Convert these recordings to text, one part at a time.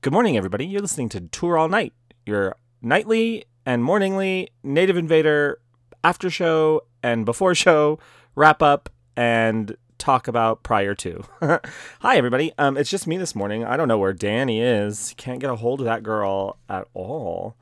Good morning, everybody. You're listening to Tour All Night, your nightly and morningly Native Invader after show and before show wrap up and talk about prior to. Hi, everybody. Um, it's just me this morning. I don't know where Danny is. Can't get a hold of that girl at all.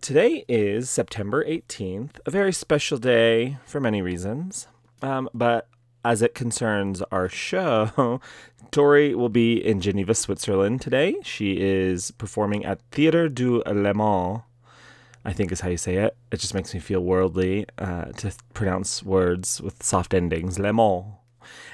Today is September 18th, a very special day for many reasons. Um, but as it concerns our show, Tori will be in Geneva, Switzerland today. She is performing at Theatre du Léman, I think is how you say it. It just makes me feel worldly uh, to pronounce words with soft endings. Léman.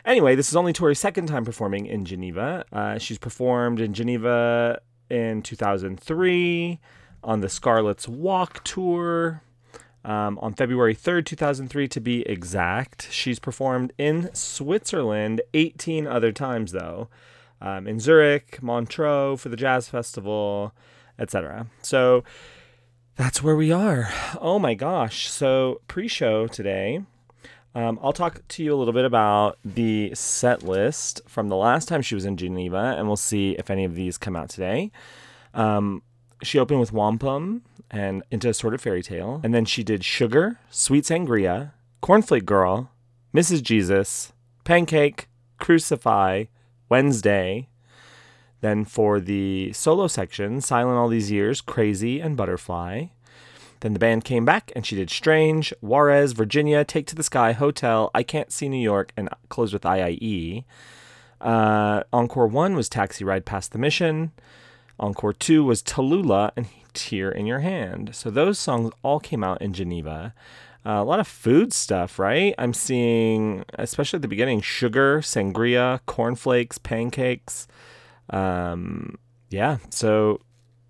Anyway, this is only Tori's second time performing in Geneva. Uh, she's performed in Geneva in 2003 on the Scarlet's Walk tour. Um, on February 3rd, 2003, to be exact. She's performed in Switzerland 18 other times, though, um, in Zurich, Montreux for the Jazz Festival, etc. So that's where we are. Oh my gosh. So, pre show today, um, I'll talk to you a little bit about the set list from the last time she was in Geneva, and we'll see if any of these come out today. Um, she opened with Wampum and into a Sort of Fairy Tale, and then she did Sugar, Sweet Sangria, Cornflake Girl, Mrs. Jesus, Pancake, Crucify, Wednesday. Then for the solo section, Silent All These Years, Crazy, and Butterfly. Then the band came back and she did Strange, Juarez, Virginia, Take to the Sky, Hotel, I Can't See New York, and closed with iieee. Uh, Encore 1 was Taxi Ride Past the Mission. Encore 2 was Tallulah and Tear in Your Hand. So those songs all came out in Geneva. Uh, a lot of food stuff, right? I'm seeing, especially at the beginning, sugar, sangria, cornflakes, pancakes. Um, yeah, so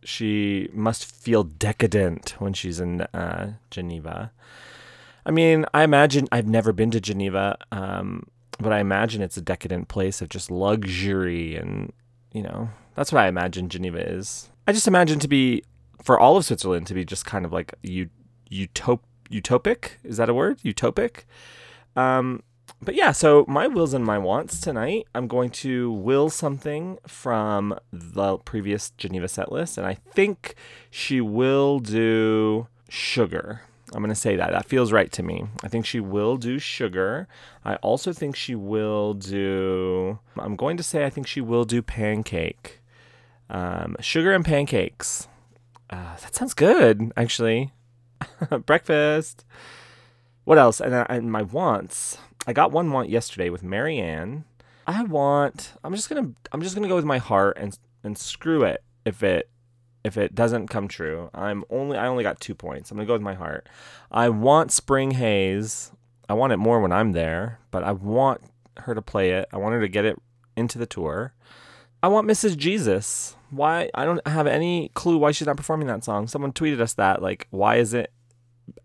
she must feel decadent when she's in uh, Geneva. I mean, I imagine I've never been to Geneva, um, but I imagine it's a decadent place of just luxury and, you know, that's what I imagine Geneva is. I just imagine to be, for all of Switzerland, to be just kind of like utop- utopic. Is that a word? Utopic? Um, but yeah, so my wills and my wants tonight, I'm going to will something from the previous Geneva set list, and I think she will do sugar. I'm going to say that. That feels right to me. I think she will do sugar. I also think she will do, I'm going to say, I think she will do pancake. Um, sugar and pancakes. Uh, that sounds good, actually. Breakfast. What else? And, uh, and my wants. I got one want yesterday with Marianne. I want. I'm just gonna. I'm just gonna go with my heart and and screw it if it if it doesn't come true. I'm only. I only got two points. I'm gonna go with my heart. I want Spring Haze. I want it more when I'm there, but I want her to play it. I want her to get it into the tour. I want Mrs. Jesus. Why? I don't have any clue why she's not performing that song. Someone tweeted us that. Like, why is it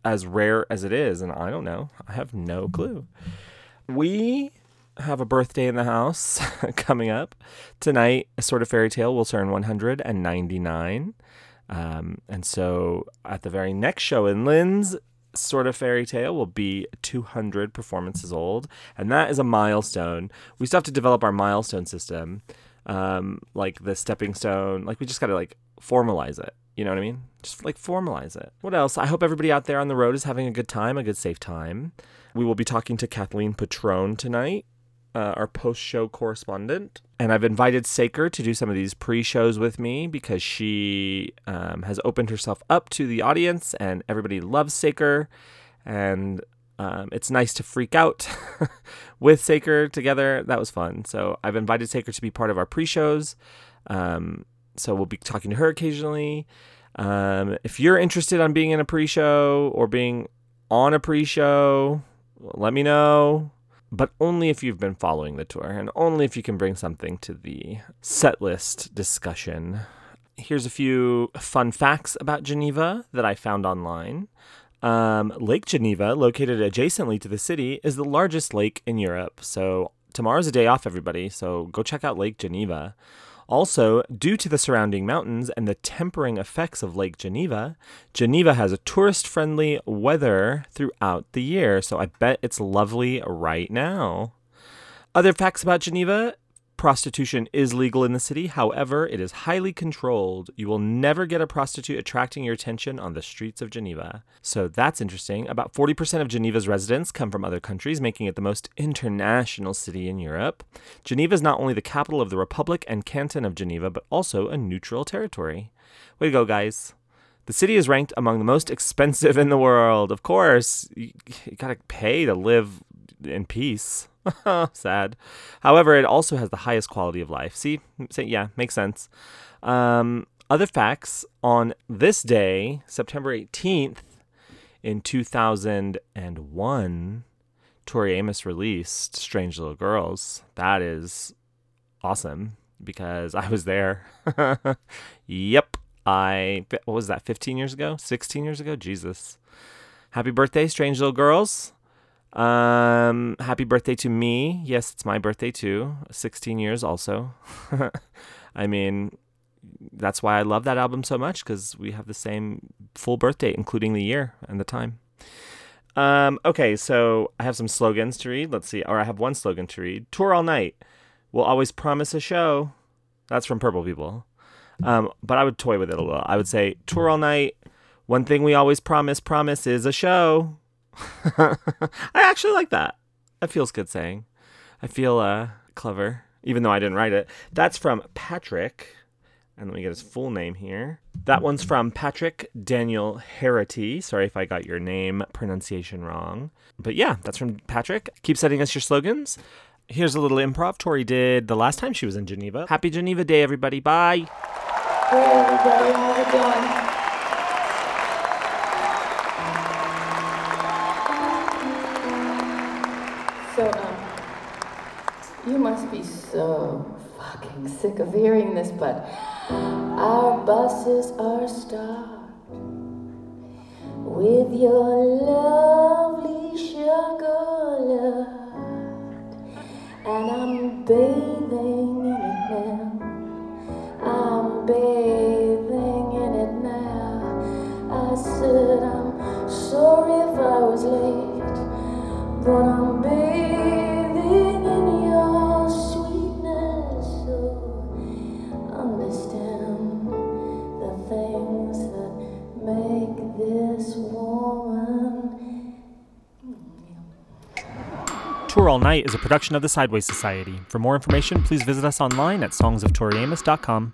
as rare as it is? And I don't know. I have no clue. We have a birthday in the house coming up tonight. Sort of Fairy Tale will turn 199. Um, and so at the very next show in Linz, Sort of Fairy Tale will be 200 performances old, and that is a milestone. We still have to develop our milestone system, um, like the stepping stone. Like we just got to like formalize it. You know what I mean? Just like formalize it. What else? I hope everybody out there on the road is having a good time, a good safe time. We will be talking to Kathleen Patrone tonight, uh, our post show correspondent. And I've invited Saker to do some of these pre shows with me because she um, has opened herself up to the audience and everybody loves Saker. And um, it's nice to freak out with Saker together. That was fun. So I've invited Saker to be part of our pre shows. Um, so we'll be talking to her occasionally. Um, if you're interested on being in a pre show or being on a pre show, let me know. But only if you've been following the tour and only if you can bring something to the set list discussion. Here's a few fun facts about Geneva that I found online. Um, lake Geneva, located adjacently to the city, is the largest lake in Europe. So tomorrow's a day off, everybody. So go check out Lake Geneva. Also, due to the surrounding mountains and the tempering effects of Lake Geneva, Geneva has a tourist friendly weather throughout the year, so I bet it's lovely right now. Other facts about Geneva Prostitution is legal in the city. However, it is highly controlled. You will never get a prostitute attracting your attention on the streets of Geneva. So that's interesting. About 40% of Geneva's residents come from other countries, making it the most international city in Europe. Geneva is not only the capital of the Republic and Canton of Geneva, but also a neutral territory. Way to go, guys. The city is ranked among the most expensive in the world. Of course, you, you gotta pay to live in peace. Sad. However, it also has the highest quality of life. See, yeah, makes sense. Um, other facts on this day, September 18th, in 2001, Tori Amos released Strange Little Girls. That is awesome because I was there. yep. I, what was that, 15 years ago? 16 years ago? Jesus. Happy birthday, Strange Little Girls. Um, happy birthday to me. Yes, it's my birthday too. 16 years also. I mean, that's why I love that album so much because we have the same full birthday, including the year and the time. Um, okay, so I have some slogans to read. Let's see. Or I have one slogan to read. Tour all night. We'll always promise a show. That's from Purple People. Um, but I would toy with it a little. I would say tour all night. One thing we always promise, promise is a show. I actually like that. That feels good saying. I feel uh, clever, even though I didn't write it. That's from Patrick. And let me get his full name here. That one's from Patrick Daniel Harity. Sorry if I got your name pronunciation wrong. But yeah, that's from Patrick. Keep sending us your slogans. Here's a little improv Tori did the last time she was in Geneva. Happy Geneva Day, everybody. Bye. Hey, everybody. So, um, you must be so fucking sick of hearing this, but our buses are stopped with your lovely Tour All Night is a production of the Sideways Society. For more information, please visit us online at songsoftoriamos.com.